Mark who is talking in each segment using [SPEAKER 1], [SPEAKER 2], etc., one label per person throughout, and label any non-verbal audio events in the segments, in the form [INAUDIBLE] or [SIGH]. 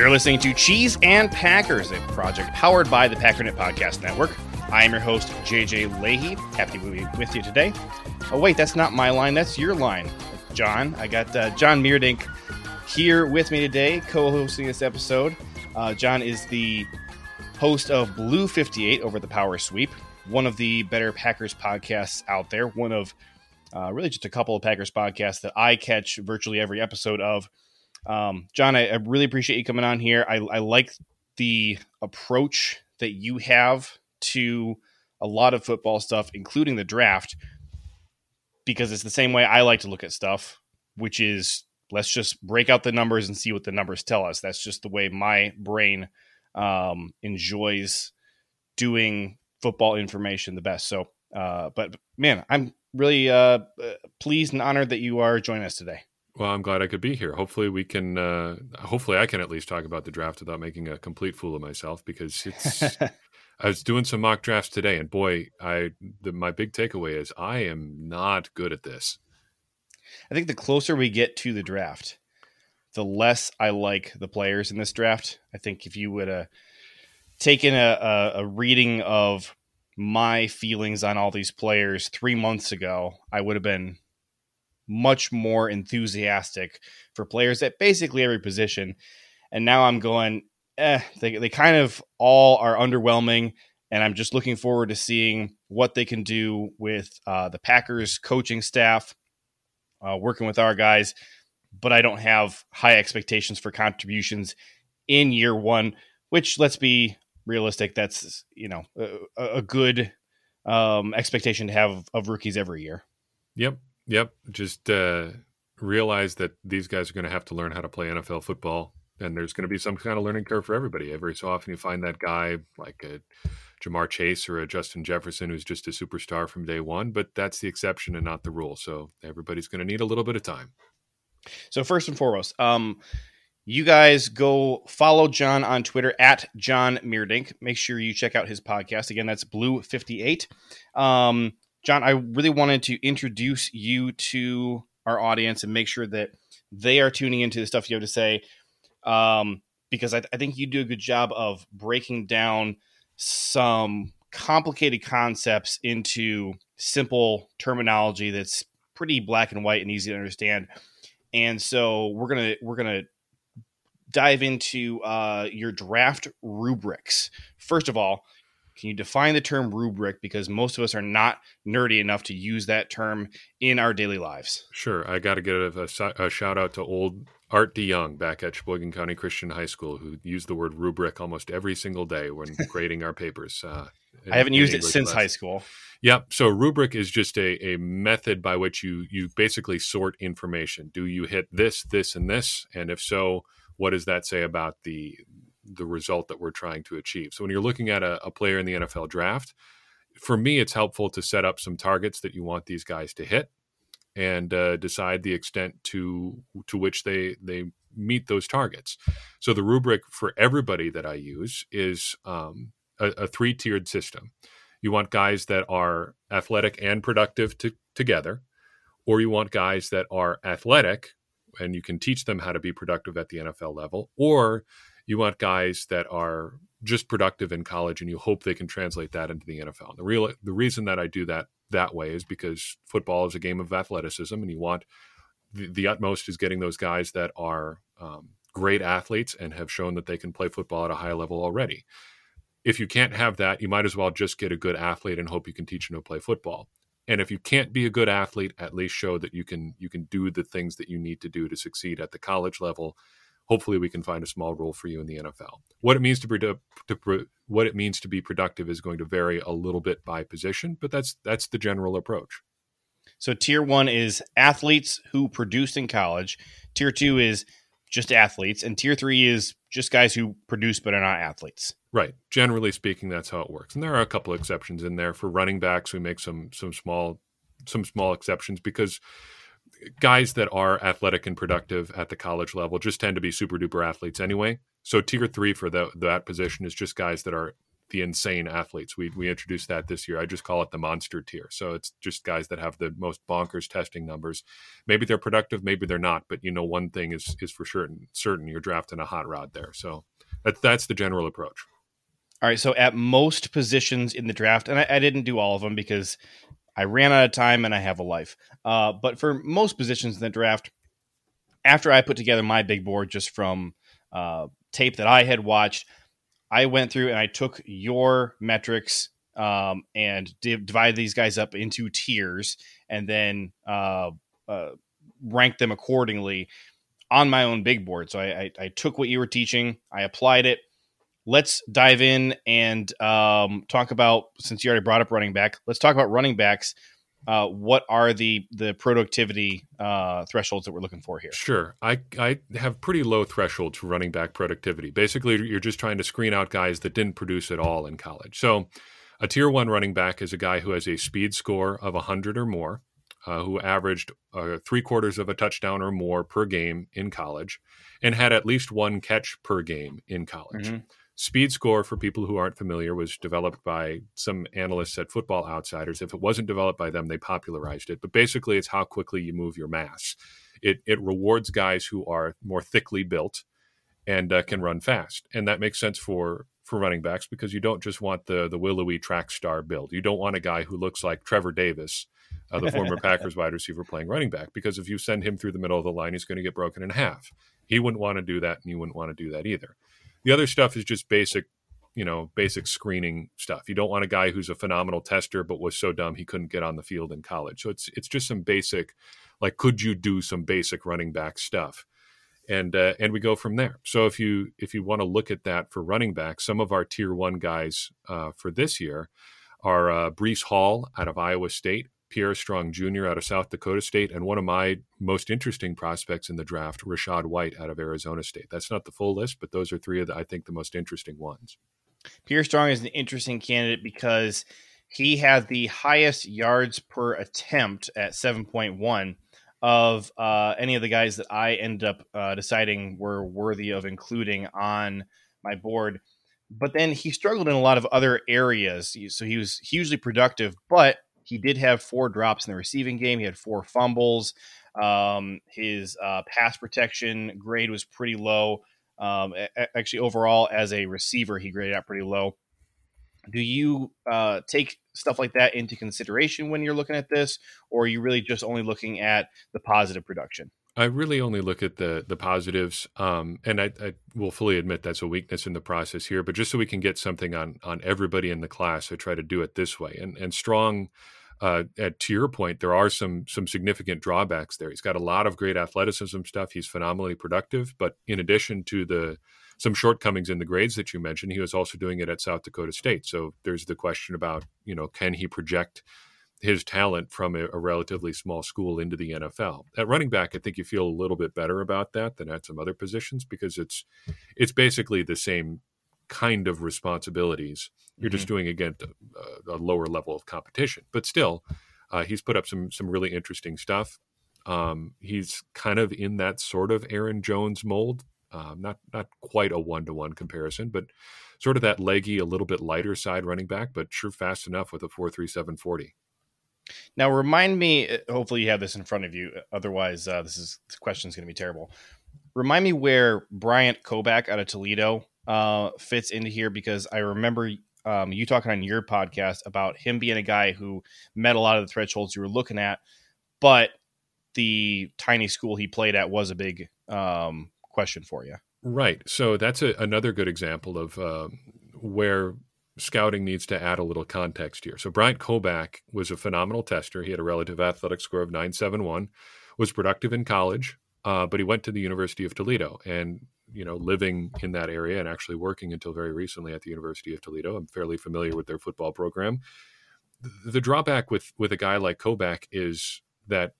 [SPEAKER 1] You're listening to Cheese and Packers, a project powered by the Packernet Podcast Network. I am your host, JJ Leahy. Happy to be with you today. Oh, wait, that's not my line. That's your line, John. I got uh, John Meerdink here with me today, co hosting this episode. Uh, John is the host of Blue 58 over the Power Sweep, one of the better Packers podcasts out there, one of uh, really just a couple of Packers podcasts that I catch virtually every episode of. Um, John, I, I, really appreciate you coming on here. I, I like the approach that you have to a lot of football stuff, including the draft, because it's the same way I like to look at stuff, which is let's just break out the numbers and see what the numbers tell us. That's just the way my brain um, enjoys doing football information the best. So, uh, but man, I'm really uh, pleased and honored that you are joining us today.
[SPEAKER 2] Well, I'm glad I could be here. Hopefully, we can. Uh, hopefully, I can at least talk about the draft without making a complete fool of myself. Because it's. [LAUGHS] I was doing some mock drafts today, and boy, I the, my big takeaway is I am not good at this.
[SPEAKER 1] I think the closer we get to the draft, the less I like the players in this draft. I think if you would have taken a, a, a reading of my feelings on all these players three months ago, I would have been much more enthusiastic for players at basically every position. And now I'm going, eh, they, they kind of all are underwhelming. And I'm just looking forward to seeing what they can do with uh, the Packers coaching staff, uh, working with our guys. But I don't have high expectations for contributions in year one, which let's be realistic. That's, you know, a, a good um, expectation to have of rookies every year.
[SPEAKER 2] Yep. Yep. Just uh, realize that these guys are going to have to learn how to play NFL football, and there's going to be some kind of learning curve for everybody. Every so often, you find that guy like a Ja'Marr Chase or a Justin Jefferson who's just a superstar from day one, but that's the exception and not the rule. So everybody's going to need a little bit of time.
[SPEAKER 1] So first and foremost, um, you guys go follow John on Twitter at John Meerdink. Make sure you check out his podcast. Again, that's Blue Fifty Eight. Um, John, I really wanted to introduce you to our audience and make sure that they are tuning into the stuff you have to say, um, because I, I think you do a good job of breaking down some complicated concepts into simple terminology that's pretty black and white and easy to understand. And so we're gonna we're gonna dive into uh, your draft rubrics. First of all, can you define the term rubric? Because most of us are not nerdy enough to use that term in our daily lives.
[SPEAKER 2] Sure. I got to give a, a, shout out to old Art DeYoung back at Sheboygan County Christian High School, who used the word rubric almost every single day when [LAUGHS] grading our papers. Uh,
[SPEAKER 1] in, I haven't used it since class. high school.
[SPEAKER 2] Yep. So rubric is just a, a method by which you you basically sort information. Do you hit this, this, and this? And if so, what does that say about the the result that we're trying to achieve. So when you're looking at a, a player in the NFL draft, for me, it's helpful to set up some targets that you want these guys to hit and uh, decide the extent to to which they they meet those targets. So the rubric for everybody that I use is um, a, a three tiered system. You want guys that are athletic and productive to, together, or you want guys that are athletic and you can teach them how to be productive at the NFL level, or You want guys that are just productive in college, and you hope they can translate that into the NFL. And the real the reason that I do that that way is because football is a game of athleticism, and you want the, the utmost is getting those guys that are um, great athletes and have shown that they can play football at a high level already. If you can't have that, you might as well just get a good athlete and hope you can teach them to play football. And if you can't be a good athlete, at least show that you can you can do the things that you need to do to succeed at the college level. Hopefully, we can find a small role for you in the NFL. What it means to, produ- to what it means to be productive is going to vary a little bit by position, but that's that's the general approach.
[SPEAKER 1] So tier one is athletes who produced in college. Tier two is just athletes, and tier three is just guys who produce but are not athletes.
[SPEAKER 2] Right. Generally speaking, that's how it works. And there are a couple of exceptions in there for running backs. We make some some small some small exceptions because guys that are athletic and productive at the college level just tend to be super duper athletes anyway. So tier three for the, that position is just guys that are the insane athletes. We we introduced that this year. I just call it the monster tier. So it's just guys that have the most bonkers testing numbers. Maybe they're productive, maybe they're not, but you know one thing is is for certain certain you're drafting a hot rod there. So that, that's the general approach.
[SPEAKER 1] All right. So at most positions in the draft, and I, I didn't do all of them because I ran out of time and I have a life. Uh, but for most positions in the draft, after I put together my big board just from uh, tape that I had watched, I went through and I took your metrics um, and div- divided these guys up into tiers and then uh, uh, ranked them accordingly on my own big board. So I, I, I, took what you were teaching, I applied it. Let's dive in and um, talk about since you already brought up running back. Let's talk about running backs uh, what are the the productivity uh, thresholds that we're looking for here?
[SPEAKER 2] Sure, I I have pretty low thresholds for running back productivity. Basically, you're just trying to screen out guys that didn't produce at all in college. So, a tier one running back is a guy who has a speed score of 100 or more, uh, who averaged uh, three quarters of a touchdown or more per game in college, and had at least one catch per game in college. Mm-hmm. Speed score, for people who aren't familiar, was developed by some analysts at Football Outsiders. If it wasn't developed by them, they popularized it. But basically, it's how quickly you move your mass. It, it rewards guys who are more thickly built and uh, can run fast. And that makes sense for for running backs because you don't just want the the willowy track star build. You don't want a guy who looks like Trevor Davis, uh, the former [LAUGHS] Packers wide receiver playing running back, because if you send him through the middle of the line, he's going to get broken in half. He wouldn't want to do that, and you wouldn't want to do that either. The other stuff is just basic, you know, basic screening stuff. You don't want a guy who's a phenomenal tester but was so dumb he couldn't get on the field in college. So it's it's just some basic, like, could you do some basic running back stuff? and uh, and we go from there. So if you if you want to look at that for running back, some of our tier one guys uh, for this year are uh, Breece Hall out of Iowa State, Pierre Strong Jr. out of South Dakota State, and one of my most interesting prospects in the draft, Rachaad White out of Arizona State. That's not the full list, but those are three of the I think the most interesting ones.
[SPEAKER 1] Pierre Strong is an interesting candidate because he had the highest yards per attempt at 7.1 of uh, any of the guys that I ended up uh, deciding were worthy of including on my board. But then he struggled in a lot of other areas. So he was hugely productive, but he did have four drops in the receiving game. He had four fumbles. Um, his uh, pass protection grade was pretty low. Um, actually, overall, as a receiver, he graded out pretty low. Do you uh, take stuff like that into consideration when you're looking at this, or are you really just only looking at the positive production?
[SPEAKER 2] I really only look at the the positives, um, and I, I, will fully admit that's a weakness in the process here. But just so we can get something on on everybody in the class, I try to do it this way. And and strong uh, at, to your point, there are some some significant drawbacks there. He's got a lot of great athleticism stuff. He's phenomenally productive, but in addition to the some shortcomings in the grades that you mentioned, he was also doing it at South Dakota State. So there's the question about you know can he project his talent from a, a, relatively small school into the NFL. At running back, I think you feel a little bit better about that than at some other positions because it's it's basically the same kind of responsibilities. You're mm-hmm. just doing against a, a, lower level of competition, but still, uh, he's put up some some really interesting stuff. Um, he's kind of in that sort of Aaron Jones mold, uh, not not quite a one to one comparison, but sort of that leggy, a little bit lighter side running back, but sure fast enough with a four three seven forty.
[SPEAKER 1] Now, remind me. Uh, hopefully, you have this in front of you. Otherwise, uh, this is this question is going to be terrible remind me where Bryant Koback out of Toledo uh, fits into here because I remember um, you talking on your podcast about him being a guy who met a lot of the thresholds you were looking at, but the tiny school he played at was a big um, question for you.
[SPEAKER 2] Right. So that's a, another good example of uh, where scouting needs to add a little context here. So Bryant Koback was a phenomenal tester. He had a relative athletic score of 971, was productive in college, uh, but he went to the University of Toledo and you know living in that area and actually working until very recently at the University of Toledo. I'm fairly familiar with their football program. The, drawback with with a guy like Koback is that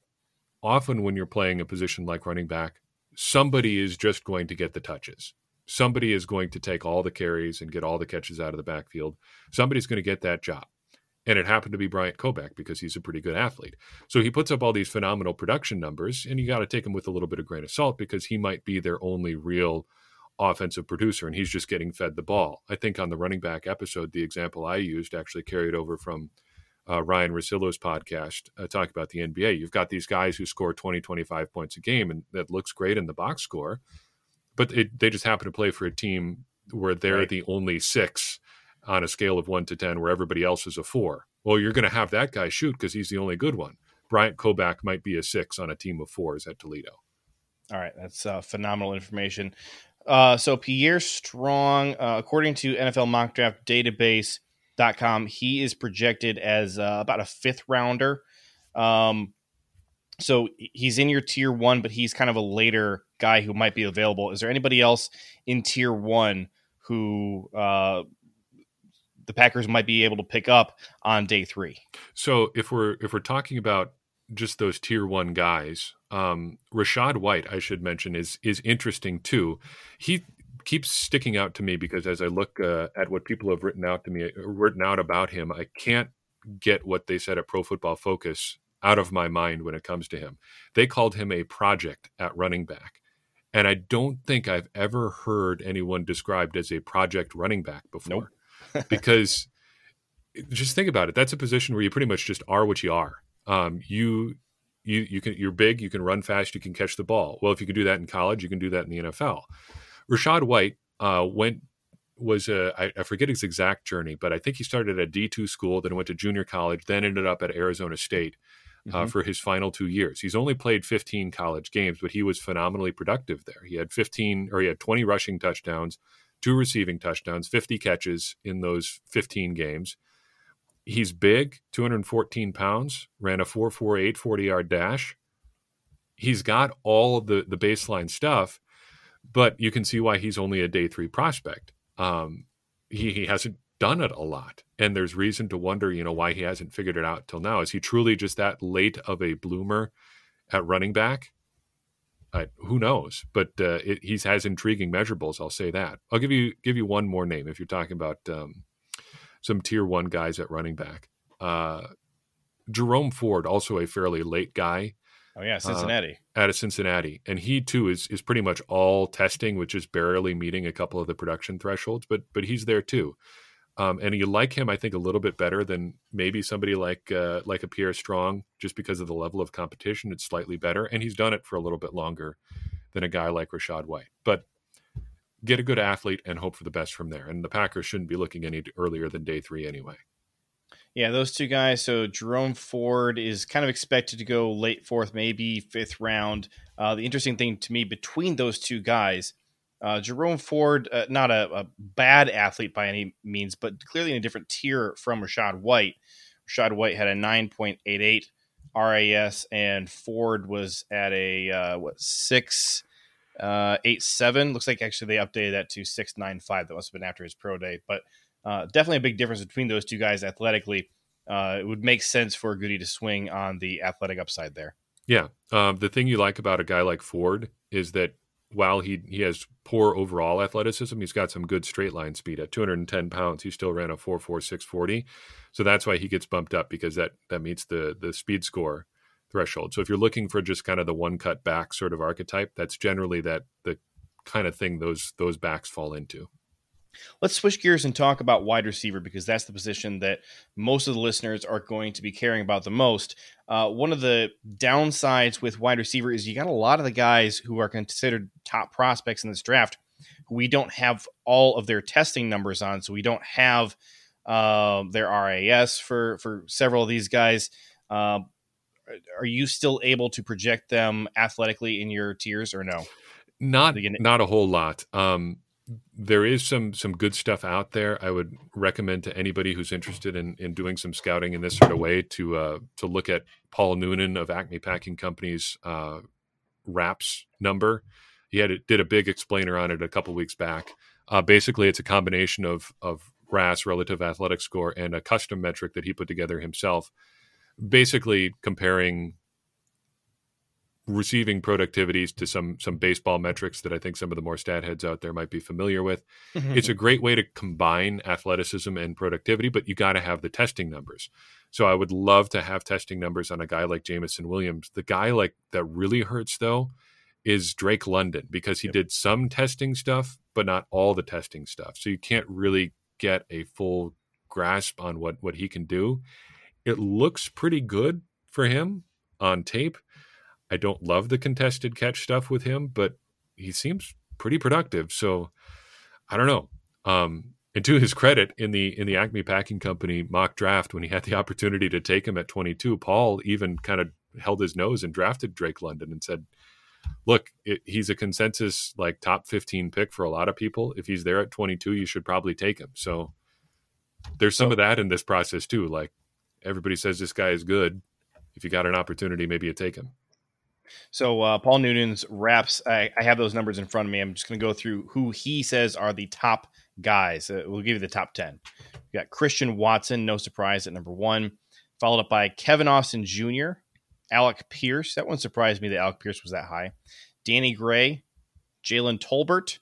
[SPEAKER 2] often when you're playing a position like running back, somebody is just going to get the touches somebody is going to take all the carries and get all the catches out of the backfield. Somebody's going to get that job. And it happened to be Bryant Koback because he's a pretty good athlete. So he puts up all these phenomenal production numbers, and you got to take him with a little bit of grain of salt because he might be their only real offensive producer, and he's just getting fed the ball. I think on the running back episode, the example I used actually carried over from uh, Ryan Rosillo's podcast uh, talking about the NBA. You've got these guys who score 20, 25 points a game, and that looks great in the box score but it, they just happen to play for a team where they're right. the only six on a scale of one to 10, where everybody else is a four. Well, you're going to have that guy shoot because he's the only good one. Bryant Koback might be a six on a team of fours at Toledo.
[SPEAKER 1] All right. That's uh, phenomenal information. Uh, so Pierre Strong, uh, according to NFL mock draft database.com, he is projected as uh, about a fifth rounder. Um, so he's in your tier one, but he's kind of a later guy who might be available. Is there anybody else in tier one who uh, the Packers might be able to pick up on day three?
[SPEAKER 2] So if we're if we're talking about just those tier one guys, um, Rachaad White, I should mention, is is interesting too. He keeps sticking out to me because as I look uh, at what people have written out to me, written out about him, I can't get what they said at Pro Football Focus out of my mind when it comes to him. They called him a project at running back. And I don't think I've ever heard anyone described as a project running back before. Nope. Because just think about it. That's a position where you pretty much just are what you are. Um, you you you can you're big, you can run fast, you can catch the ball. Well, if you can do that in college, you can do that in the NFL. Rachaad White uh, went was a I, I forget his exact journey, but I think he started at a D two school, then went to junior college, then ended up at Arizona State, uh, mm-hmm. for his final two years. He's only played 15 college games, but he was phenomenally productive there. He had 15 or he had 20 rushing touchdowns, two receiving touchdowns, 50 catches in those 15 games. He's big, 214 pounds, ran a 4.48 40 yard dash. He's got all of the, the baseline stuff, but you can see why he's only a day three prospect. Um, he, he hasn't done it a lot. And there's reason to wonder, you know, why he hasn't figured it out till now. Is he truly just that late of a bloomer at running back? Uh, who knows? But uh, it, he has intriguing measurables. I'll say that. I'll give you give you one more name if you're talking about um, some tier one guys at running back. Uh, Jerome Ford, also a fairly late guy.
[SPEAKER 1] Oh yeah, Cincinnati.
[SPEAKER 2] Uh, out of Cincinnati, and he too is is pretty much all testing, which is barely meeting a couple of the production thresholds. But but he's there too. Um, and you like him, I think, a little bit better than maybe somebody like uh, like a Pierre Strong, just because of the level of competition. It's slightly better, and he's done it for a little bit longer than a guy like Rachaad White. But get a good athlete and hope for the best from there. And the Packers shouldn't be looking any earlier than day three anyway.
[SPEAKER 1] Yeah, those two guys. So Jerome Ford is kind of expected to go late fourth, maybe fifth round. Uh, the interesting thing to me between those two guys uh, Jerome Ford, uh, not a, a, bad athlete by any means, but clearly in a different tier from Rachaad White. Rachaad White had a 9.88 RAS, and Ford was at a uh, what six uh, eight seven. Looks like actually they updated that to six nine five. That must have been after his pro day, but uh, definitely a big difference between those two guys athletically. Uh, it would make sense for Gutey to swing on the athletic upside there.
[SPEAKER 2] Yeah, um, the thing you like about a guy like Ford is that while he he has poor overall athleticism, he's got some good straight line speed. At 210 pounds, he still ran a 4.4640, so that's why he gets bumped up because that that meets the the speed score threshold. So if you're looking for just kind of the one cut back sort of archetype, that's generally that the kind of thing those those backs fall into.
[SPEAKER 1] Let's switch gears and talk about wide receiver because that's the position that most of the listeners are going to be caring about the most. Uh, one of the downsides with wide receiver is you got a lot of the guys who are considered top prospects in this draft who we don't have all of their testing numbers on, so we don't have uh, their RAS for for several of these guys. Uh, are you still able to project them athletically in your tiers or no?
[SPEAKER 2] Not not a whole lot. Um, there is some some good stuff out there. I would recommend to anybody who's interested in, in doing some scouting in this sort of way to uh, to look at Paul Noonan of Acme Packing Company's uh, RAPS number. He had did a big explainer on it a couple weeks back. Uh, basically, it's a combination of of RAS, relative athletic score, and a custom metric that he put together himself. Basically, comparing receiving productivities to some some baseball metrics that I think some of the more stat heads out there might be familiar with. Mm-hmm. It's a great way to combine athleticism and productivity, but you got to have the testing numbers. So I would love to have testing numbers on a guy like Jameson Williams. The guy like that really hurts though is Drake London because he yep. did some testing stuff, but not all the testing stuff. So you can't really get a full grasp on what what he can do. It looks pretty good for him on tape I don't love the contested catch stuff with him, but he seems pretty productive. So I don't know. Um, and to his credit, in the in the Acme Packing Company mock draft, when he had the [LAUGHS] opportunity to take him at 22, Paul even kind of held his nose and drafted Drake London and said, "Look, it, he's a consensus like top 15 pick for a lot of people. If he's there at 22, you should probably take him." So there's some so, of that in this process too. Like everybody says this guy is good. If you got an opportunity, maybe you take him.
[SPEAKER 1] So uh, Paul Noonan's RAPS. I, I, have those numbers in front of me. I'm just going to go through who he says are the top guys. Uh, we'll give you the top 10. We got Christian Watson, no surprise at number one, followed up by Kevin Austin Jr., Alec Pierce. That one surprised me that Alec Pierce was that high. Danny Gray, Jalen Tolbert,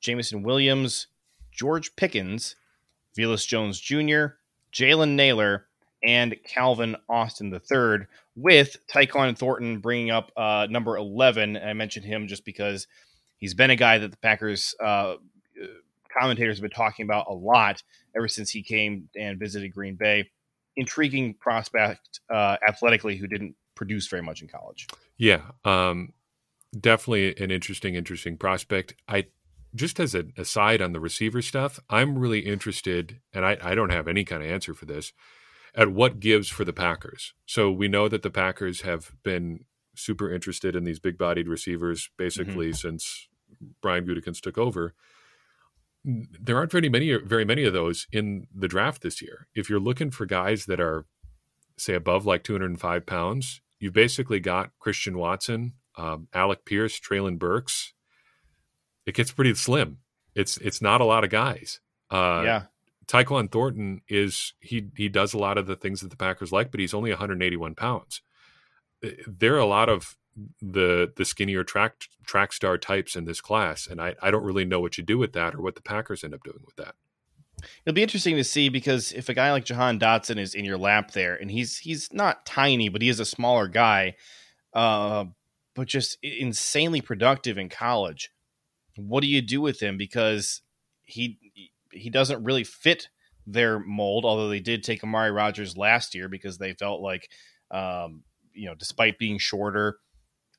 [SPEAKER 1] Jameson Williams, George Pickens, Velus Jones Jr., Jalen Nailor, and Calvin Austin III, with Tyquan Thornton bringing up uh, number 11. I mentioned him just because he's been a guy that the Packers uh, commentators have been talking about a lot ever since he came and visited Green Bay. Intriguing prospect uh, athletically who didn't produce very much in college.
[SPEAKER 2] Yeah, um, definitely an interesting, interesting prospect. I just as an aside on the receiver stuff, I'm really interested, and I, I don't have any kind of answer for this at what gives for the Packers. So we know that the Packers have been super interested in these big bodied receivers basically mm-hmm. since Brian Gutekunst took over. There aren't very many very many of those in the draft this year. If you're looking for guys that are say above like 205 pounds, you've basically got Christian Watson, um, Alec Pierce, Treylon Burks. It gets pretty slim. It's it's not a lot of guys.
[SPEAKER 1] Uh, yeah.
[SPEAKER 2] Tyquan Thornton is he he does a lot of the things that the Packers like, but he's only 181 pounds. Uh, there are a lot of the the skinnier track track star types in this class, and I, I don't really know what you do with that or what the Packers end up doing with that.
[SPEAKER 1] It'll be interesting to see because if a guy like Jahan Dotson is in your lap there, and he's he's not tiny, but he is a smaller guy, uh, but just insanely productive in college. What do you do with him? Because he he doesn't really fit their mold. Although they did take Amari Rodgers last year because they felt like, um, you know, despite being shorter,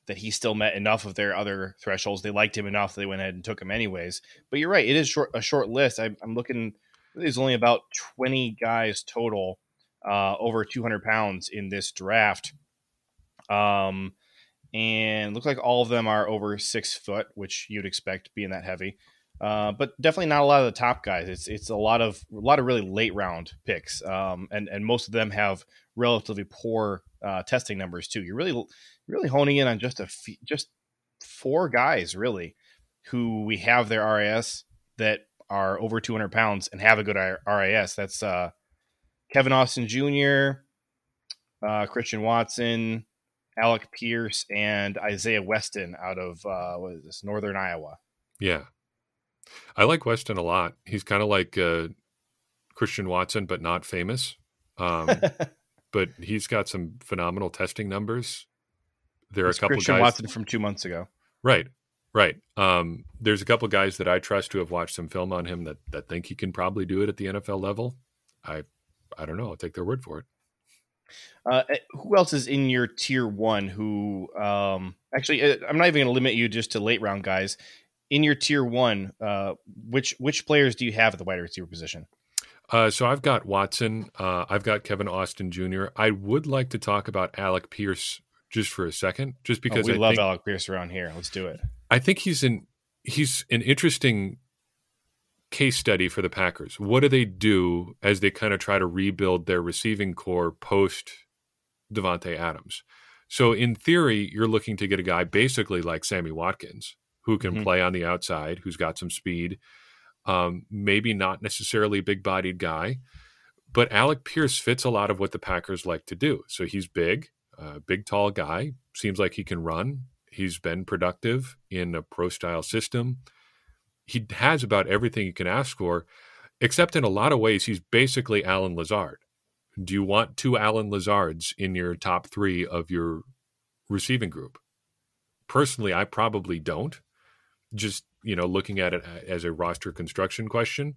[SPEAKER 1] that he still met enough of their other thresholds. They liked him enough. They went ahead and took him anyways. But you're right; it is short, a short list. I, am looking. There's only about 20 guys total uh, over 200 pounds in this draft. Um, and look like all of them are over six foot, which you'd expect being that heavy. Uh, but definitely not a lot of the top guys. It's it's a lot of a lot of really late round picks, um, and and most of them have relatively poor uh, testing numbers too. You're really really honing in on just a f- just four guys really who we have their RAS that are over 200 pounds and have a good RAS. That's uh, Kevin Austin Jr., uh, Christian Watson, Alec Pierce, and Isaiah Weston out of uh, what is this Northern Iowa.
[SPEAKER 2] Yeah, I like Weston a lot. He's kind of like uh, Christian Watson, but not famous. Um, [LAUGHS] but he's got some phenomenal testing numbers. There are it's a couple
[SPEAKER 1] Christian
[SPEAKER 2] guys.
[SPEAKER 1] Watson from two months ago.
[SPEAKER 2] Right. Right. Um, there's a couple guys that I trust to have watched some film on him that that think he can probably do it at the NFL level. I I don't know. I'll take their word for it.
[SPEAKER 1] Uh, eh, who else is in your tier one? Who um, actually, eh, I'm not even going to limit you just to late round guys. In your tier one, uh, which which players do you have at the wide receiver position?
[SPEAKER 2] Uh, so I've got Watson. Uh, I've got Kevin Austin Jr. I would like to talk about Alec Pierce just for a second, just oh, because
[SPEAKER 1] oh, we
[SPEAKER 2] I
[SPEAKER 1] love
[SPEAKER 2] think,
[SPEAKER 1] Alec Pierce around here. Let's do it.
[SPEAKER 2] I think he's an he's an interesting case study for the Packers. What do they do as they kind of try to rebuild their receiving corps post Davante Adams? So in theory, you're looking to get a guy basically like Sammy Watkins, who can mm-hmm. play on the outside, who's got some speed, um, maybe not necessarily a big bodied guy, but Alec Pierce fits a lot of what the Packers like to do. So he's big, uh, big, tall guy. Seems like he can run. He's been productive in a pro style system. He has about everything you can ask for, except in a lot of ways, he's basically Allen Lazard. Do you want two Allen Lazards in your top three of your receiving group? Personally, I probably don't. Just you know, looking at it as a roster construction question.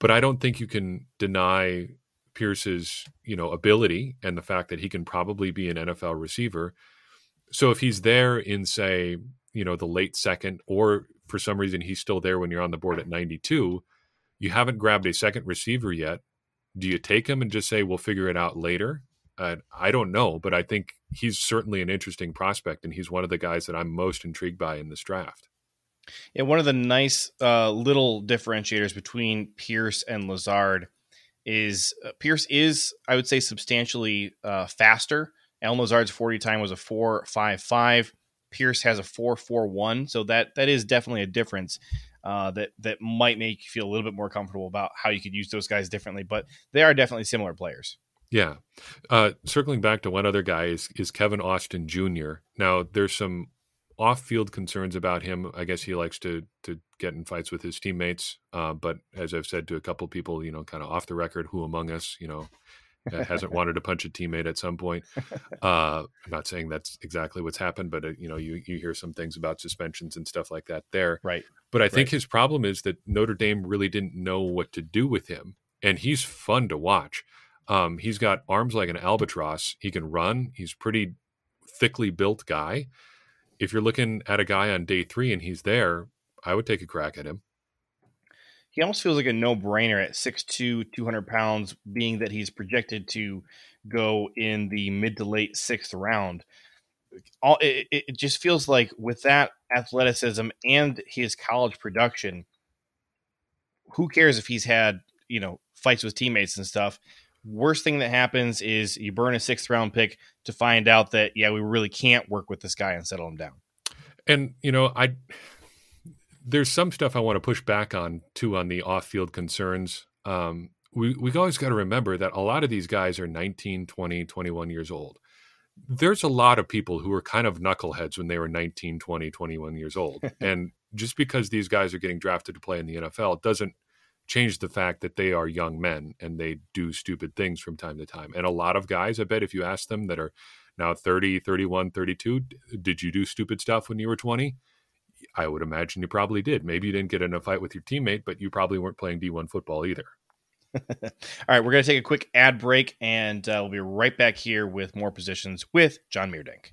[SPEAKER 2] But I don't think you can deny Pierce's, you know, ability and the fact that he can probably be an NFL receiver. So if he's there in say, you know, the late second or for some reason he's still there when you're on the board at 92, you haven't grabbed a second receiver yet. Do you take him and just say we'll figure it out later? Uh, I don't know, but I think he's certainly an interesting prospect, and he's one of the guys that I'm most intrigued by in this draft.
[SPEAKER 1] Yeah, one of the nice uh, little differentiators between Pierce and Lazard is uh, Pierce is, I would say, substantially uh, faster. Allen Lazard's 40 time was a 4.55. Pierce has a 4.41. So that that is definitely a difference uh, that that might make you feel a little bit more comfortable about how you could use those guys differently. But they are definitely similar players.
[SPEAKER 2] Yeah. Uh, circling back to one other guy is, is Kevin Austin Jr. Now, there's some off-field concerns about him. I guess he likes to to get in fights with his teammates. Uh, but as I've said to a couple people, you know, kind of off the record, who among us, you know, hasn't wanted to punch a teammate at some point? [LAUGHS] Uh, I'm not saying that's exactly what's happened, but uh, you know, you you hear some things about suspensions and stuff like that there.
[SPEAKER 1] Right.
[SPEAKER 2] But I think
[SPEAKER 1] right.
[SPEAKER 2] his problem is that Notre Dame really didn't know what to do with him, and he's fun to watch. Um, he's got arms like an albatross. He can run. He's pretty thickly built guy if you're looking at a guy on day three and he's there, I would take a crack at him.
[SPEAKER 1] He almost feels like a no brainer at 6'2, 200 pounds, being that he's projected to go in the mid to late sixth round. All it, it just feels like with that athleticism and his college production, who cares if he's had, you know, fights with teammates and stuff? Worst thing that happens is you burn a sixth round pick to find out that yeah, we really can't work with this guy and settle him down.
[SPEAKER 2] And you know, I there's some stuff I want to push back on too on the off field concerns. Um, we we always got to remember that a lot of these guys are 19, 20, 21 years old. There's a lot of people who were kind of knuckleheads when they were 19, 20, 21 years old. [LAUGHS] and just because these guys are getting drafted to play in the NFL doesn't change the fact that they are young men and they do stupid things from time to time. And a lot of guys, I bet if you ask them that are now 30, 31, 32, did you do stupid stuff when you were 20? I would imagine you probably did. Maybe you didn't get in a fight with your teammate, but you probably weren't playing D1 football either. [LAUGHS]
[SPEAKER 1] All right, we're going to take a quick ad break and uh, we'll be right back here with more positions with John Meerdink.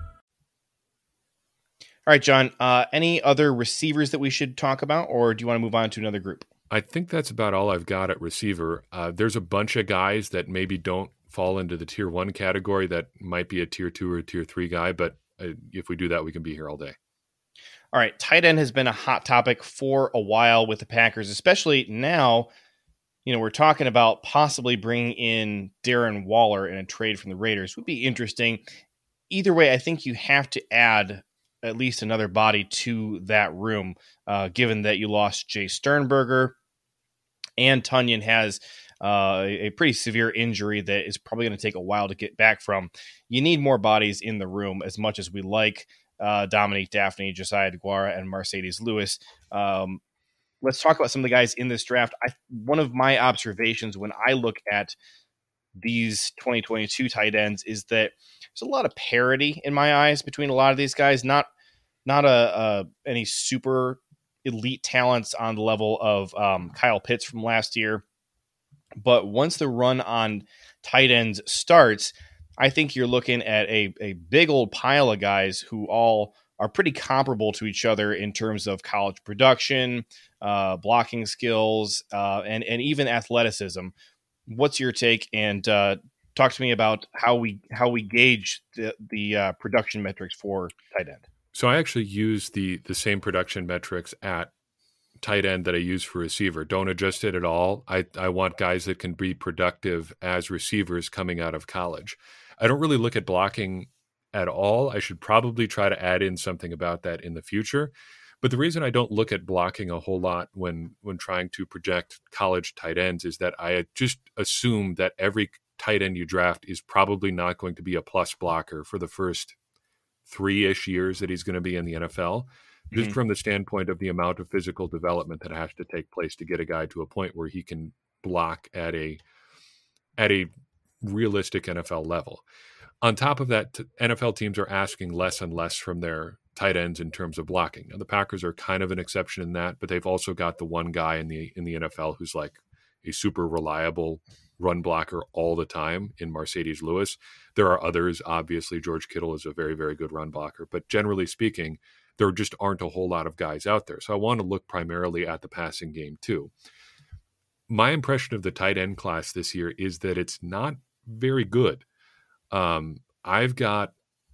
[SPEAKER 1] All right, John. Uh, any other receivers that we should talk about, or do you want to move on to another group?
[SPEAKER 2] I think that's about all I've got at receiver. Uh, there's a bunch of guys that maybe don't fall into the tier one category that might be a tier two or tier three guy, but uh, if we do that, we can be here all day.
[SPEAKER 1] All right, tight end has been a hot topic for a while with the Packers, especially now. You know, we're talking about possibly bringing in Darren Waller in a trade from the Raiders. Would be interesting. Either way, I think you have to add at least another body to that room, uh, given that you lost Jace Sternberger and Tonyan has uh, a pretty severe injury that is probably going to take a while to get back from. You need more bodies in the room as much as we like uh, Dominique Dafney, Josiah DeGuara, and Marcedes Lewis. Um, let's talk about some of the guys in this draft. I, one of my observations when I look at these 2022 tight ends is that there's a lot of parity in my eyes between a lot of these guys. Not not a, a any super elite talents on the level of um, Kyle Pitts from last year, but once the run on tight ends starts, I think you're looking at a a big old pile of guys who all are pretty comparable to each other in terms of college production, uh, blocking skills, uh, and and even athleticism. What's your take? And uh, talk to me about how we how we gauge the the uh, production metrics for tight end.
[SPEAKER 2] So I actually use the the same production metrics at tight end that I use for receiver. Don't adjust it at all. I I want guys that can be productive as receivers coming out of college. I don't really look at blocking at all. I should probably try to add in something about that in the future. But the reason I don't look at blocking a whole lot when when trying to project college tight ends is that I just assume that every tight end you draft is probably not going to be a plus blocker for the first three ish years that he's going to be in the NFL, just mm-hmm. from the standpoint of the amount of physical development that has to take place to get a guy to a point where he can block at a at a realistic NFL level. On top of that, NFL teams are asking less and less from their tight ends in terms of blocking. Now, the Packers are kind of an exception in that, but they've also got the one guy in the in the NFL who's like a super reliable run blocker all the time in Marcedes Lewis. There are others. Obviously, George Kittle is a very, very good run blocker. But generally speaking, there just aren't a whole lot of guys out there. So I want to look primarily at the passing game too. My impression of the tight end class this year is that it's not very good. Um, I've got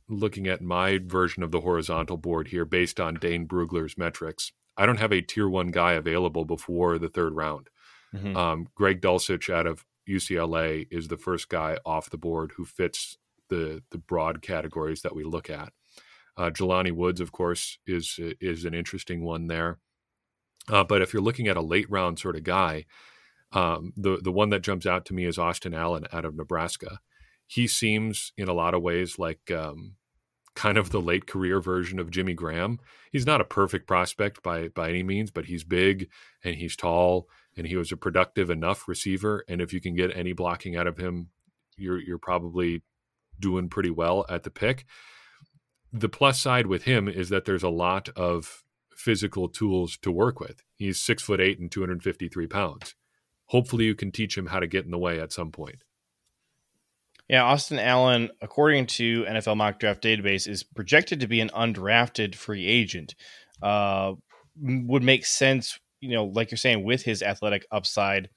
[SPEAKER 2] looking at my version of the horizontal board here based on Dane Brugler's metrics. I don't have a tier one guy available before the third round. Mm-hmm. Um, Greg Dulcich out of UCLA is the first guy off the board who fits the the broad categories that we look at. Uh, Jelani Woods, of course, is is an interesting one there. Uh, but if you're looking at a late round sort of guy, um, the the one that jumps out to me is Austin Allen out of Nebraska. He seems in a lot of ways like um, kind of the late career version of Jimmy Graham. He's not a perfect prospect by by any means, but he's big and he's tall and he was a productive enough receiver. And if you can get any blocking out of him, you're you're probably doing pretty well at the pick. The plus side with him is that there's a lot of physical tools to work with. He's six foot eight and 253 pounds. Hopefully, you can teach him how to get in the way at some point.
[SPEAKER 1] Yeah, Austin Allen, according to NFL Mock Draft Database, is projected to be an undrafted free agent. Uh, would make sense you know, like you're saying, with his athletic upside,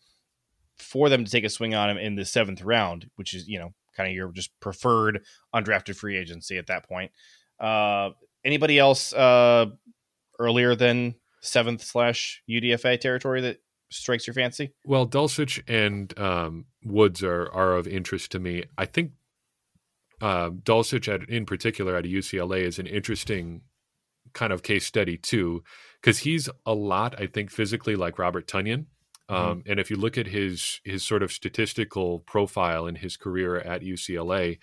[SPEAKER 1] for them to take a swing on him in the seventh round, which is, you know, kind of your just preferred undrafted free agency at that point. Uh, anybody else uh, earlier than seventh slash UDFA territory that strikes your fancy?
[SPEAKER 2] Well, Dulcich and um, Woods are are of interest to me. I think uh, Dulcich, at, in particular, at UCLA, is an interesting kind of case study too, because he's a lot, I think, physically like Robert Tonyan. Um, mm-hmm. And if you look at his his sort of statistical profile in his career at UCLA,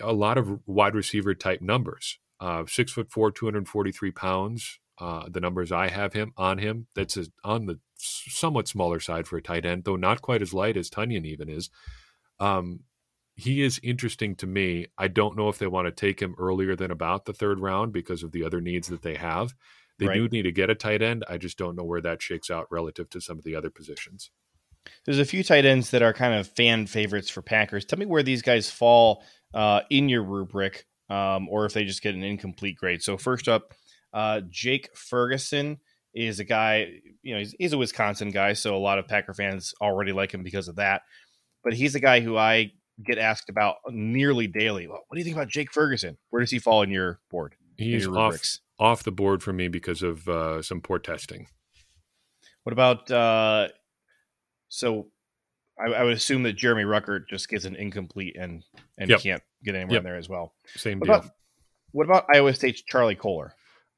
[SPEAKER 2] a lot of wide receiver type numbers. Uh, six foot four, two hundred forty three pounds. Uh, the numbers I have him on him, that's a, on the somewhat smaller side for a tight end, though not quite as light as Tonyan even is. Um, he is interesting to me. I don't know if they want to take him earlier than about the third round because of the other needs that they have. They right. do need to get a tight end. I just don't know where that shakes out relative to some of the other positions.
[SPEAKER 1] There's a few tight ends that are kind of fan favorites for Packers. Tell me where these guys fall uh, in your rubric, um, or if they just get an incomplete grade. So first up, uh, Jake Ferguson is a guy. You know, he's, he's a Wisconsin guy, so a lot of Packer fans already like him because of that. But he's a guy who I get asked about nearly daily. What do you think about Jake Ferguson? Where does he fall in your board?
[SPEAKER 2] He's
[SPEAKER 1] your
[SPEAKER 2] off off the board for me because of uh, some poor testing.
[SPEAKER 1] What about uh, so? I, I, would assume that Jeremy Ruckert just gets an incomplete and and yep. can't get anywhere yep. in there as well.
[SPEAKER 2] Same
[SPEAKER 1] what
[SPEAKER 2] deal.
[SPEAKER 1] About, what about Iowa State's Charlie Kolar?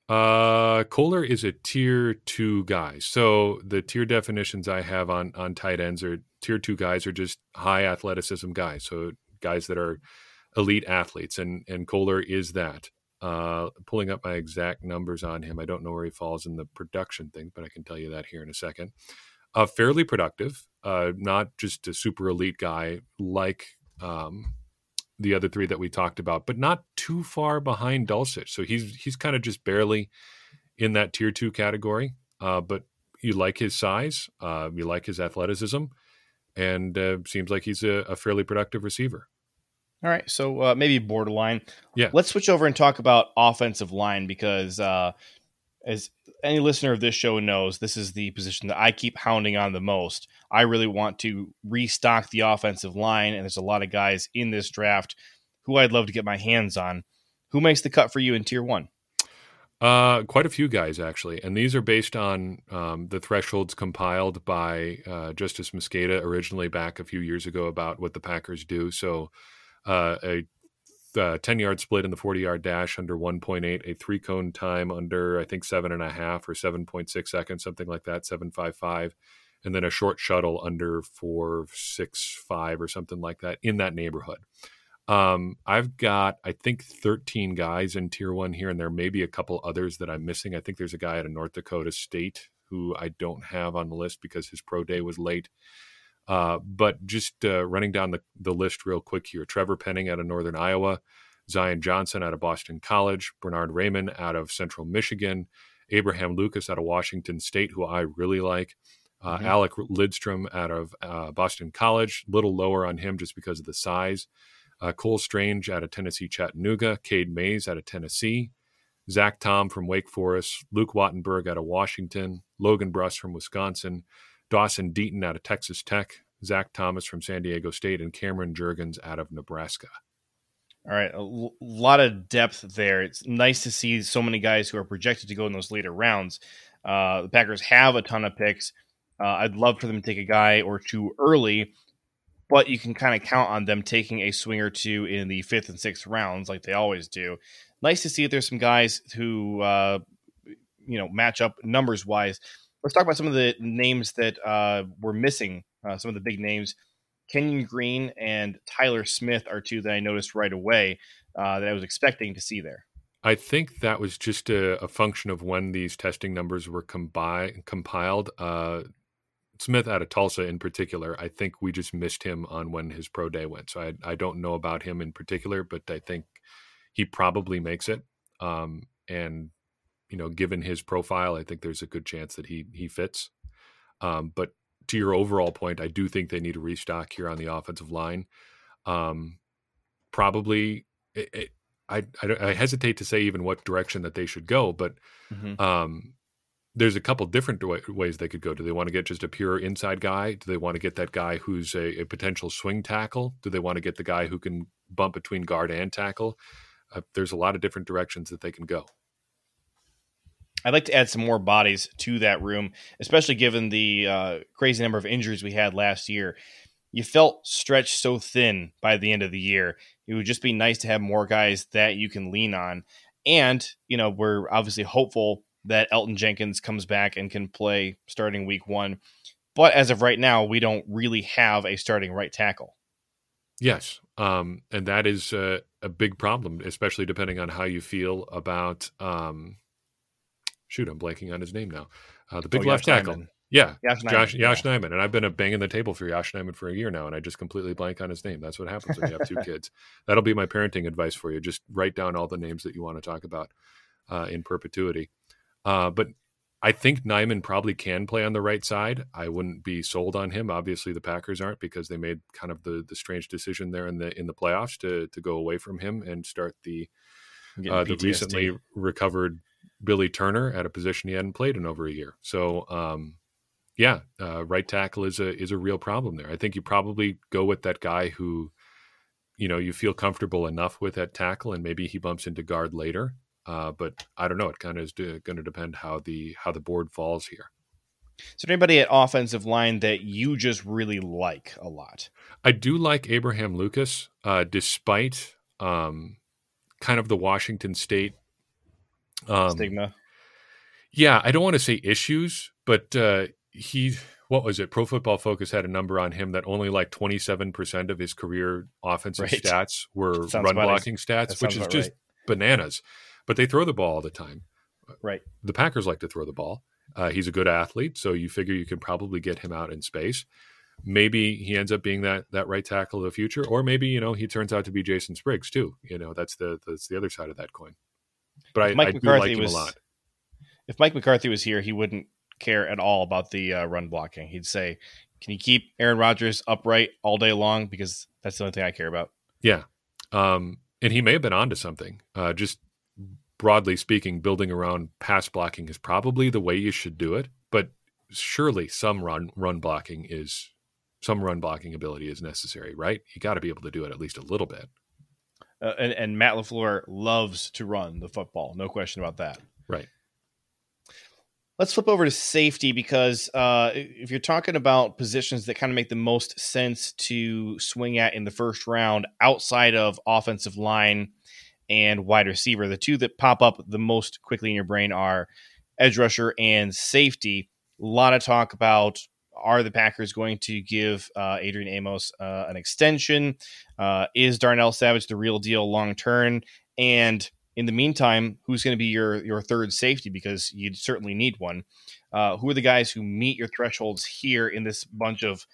[SPEAKER 2] Uh, Kolar is a tier two guy. So the tier definitions I have on on tight ends are tier two guys are just high athleticism guys. So guys that are elite athletes, and and Kolar is that. Uh, pulling up my exact numbers on him, I don't know where he falls in the production thing, but I can tell you that here in a second. Uh, fairly productive, uh, not just a super elite guy like um, the other three that we talked about, but not too far behind Dulcich. So he's he's kind of just barely in that tier two category. Uh, but you like his size, uh, you like his athleticism, and uh, seems like he's a, a, fairly productive receiver.
[SPEAKER 1] All right, so uh, maybe borderline.
[SPEAKER 2] Yeah,
[SPEAKER 1] let's switch over and talk about offensive line because uh, as any listener of this show knows, this is the position that I keep hounding on the most. I really want to restock the offensive line, and there's a lot of guys in this draft who I'd love to get my hands on. Who makes the cut for you in tier one?
[SPEAKER 2] Uh, quite a few guys actually, and these are based on um, the thresholds compiled by uh, Justis Mosqueda originally back a few years ago about what the Packers do. So, uh, a uh, 10 yard split in the 40 yard dash under 1.8, a three cone time under, I think, seven and a half or 7.6 seconds, something like that, 755, and then a short shuttle under 465 or something like that in that neighborhood. Um, I've got, I think, 13 guys in tier one here, and there may be a couple others that I'm missing. I think there's a guy at a North Dakota State who I don't have on the list because his pro day was late. Uh, but just uh, running down the, the list real quick here Trevor Penning out of Northern Iowa, Zion Johnson out of Boston College, Bernhard Raimann out of Central Michigan, Abraham Lucas out of Washington State, who I really like. Uh, mm-hmm. Alec Lindstrom out of uh, Boston College, little lower on him just because of the size. Uh, Cole Strange out of Tennessee Chattanooga, Cade Mays out of Tennessee, Zach Tom from Wake Forest, Luke Wattenberg out of Washington, Logan Bruss from Wisconsin, Dawson Deaton out of Texas Tech, Zach Thomas from San Diego State, and Cameron Jurgens out of Nebraska.
[SPEAKER 1] All right, a l- lot of depth there. It's nice to see so many guys who are projected to go in those later rounds. Uh, the Packers have a ton of picks. Uh, I'd love for them to take a guy or two early, but you can kind of count on them taking a swing or two in the fifth and sixth rounds, like they always do. Nice to see that there's some guys who, uh, you know, match up numbers wise let's talk about some of the names that uh, were missing. Uh, some of the big names. Kenyon Green and Tyler Smith are two that I noticed right away uh, that I was expecting to see there.
[SPEAKER 2] I think that was just a, a function of when these testing numbers were combi- compiled. Uh, Smith out of Tulsa, in particular, I think we just missed him on when his pro day went. So I, I don't know about him in particular, but I think he probably makes it. Um, and you know, given his profile, I think there's a good chance that he he fits. Um, but to your overall point, I do think they need to restock here on the offensive line. Um, probably, it, it, I, I, I hesitate to say even what direction that they should go, but mm-hmm. um, there's a couple different ways they could go. Do they want to get just a pure inside guy? Do they want to get that guy who's a, a potential swing tackle? Do they want to get the guy who can bump between guard and tackle? Uh, there's a lot of different directions that they can go.
[SPEAKER 1] I'd like to add some more bodies to that room, especially given the uh, crazy number of injuries we had last year. You felt stretched so thin by the end of the year. It would just be nice to have more guys that you can lean on. And, you know, we're obviously hopeful that Elgton Jenkins comes back and can play starting week one. But as of right now, we don't really have a starting right tackle.
[SPEAKER 2] Yes. Um, and that is a, a, big problem, especially depending on how you feel about um, shoot, I'm blanking on his name now. Uh, the big oh, left tackle. Nijman. Yeah, Josh, Nijman, yeah. Nijman. And I've been a banging the table for Yosh Nijman for a year now, and I just completely blank on his name. That's what happens when you have two [LAUGHS] kids. That'll be my parenting advice for you. Just write down all the names that you want to talk about uh, in perpetuity. Uh, but I think Nijman probably can play on the right side. I wouldn't be sold on him. Obviously, the Packers aren't because they made kind of the the strange decision there in the in the playoffs to to go away from him and start the uh, the recently recovered Billy Turner at a position he hadn't played in over a year. So, um, yeah, uh, right tackle is a is a real problem there. I think you probably go with that guy who, you know, you feel comfortable enough with at tackle, and maybe he bumps into guard later. Uh, but I don't know. It kind of is going to depend how the how the board falls here.
[SPEAKER 1] So, anybody at offensive line that you just really like a lot?
[SPEAKER 2] I do like Abraham Lucas, uh, despite um, kind of the Washington State
[SPEAKER 1] um, stigma.
[SPEAKER 2] Yeah, I don't want to say issues, but uh, he what was it? Pro Football Focus had a number on him that only like 27% of his career offensive right. stats were run blocking stats, which is just right. bananas. But they throw the ball all the time.
[SPEAKER 1] Right.
[SPEAKER 2] The Packers like to throw the ball. Uh, he's a good athlete, so you figure you can probably get him out in space. Maybe he ends up being that that right tackle of the future, or maybe you know he turns out to be Jason Spriggs too. You know that's the that's the other side of that coin. But I, Mike I McCarthy like was, a lot.
[SPEAKER 1] If Mike McCarthy was here, he wouldn't care at all about the uh, run blocking. He'd say, "Can you keep Aaron Rodgers upright all day long? Because that's the only thing I care about."
[SPEAKER 2] Yeah, um, and he may have been onto something. Uh, just broadly speaking, building around pass blocking is probably the way you should do it. But surely some run run blocking is some run blocking ability is necessary, right? You got to be able to do it at least a little bit.
[SPEAKER 1] Uh, and, and Matt LaFleur loves to run the football. No question about that.
[SPEAKER 2] Right.
[SPEAKER 1] Let's flip over to safety because uh, if you're talking about positions that kind of make the most sense to swing at in the first round outside of offensive line and wide receiver, the two that pop up the most quickly in your brain are edge rusher and safety. A lot of talk about are the Packers going to give uh, Adrian Amos uh, an extension? Uh, is Darnell Savage the real deal long term? And in the meantime, who's going to be your your third safety? Because you'd certainly need one. Uh, who are the guys who meet your thresholds here in this bunch of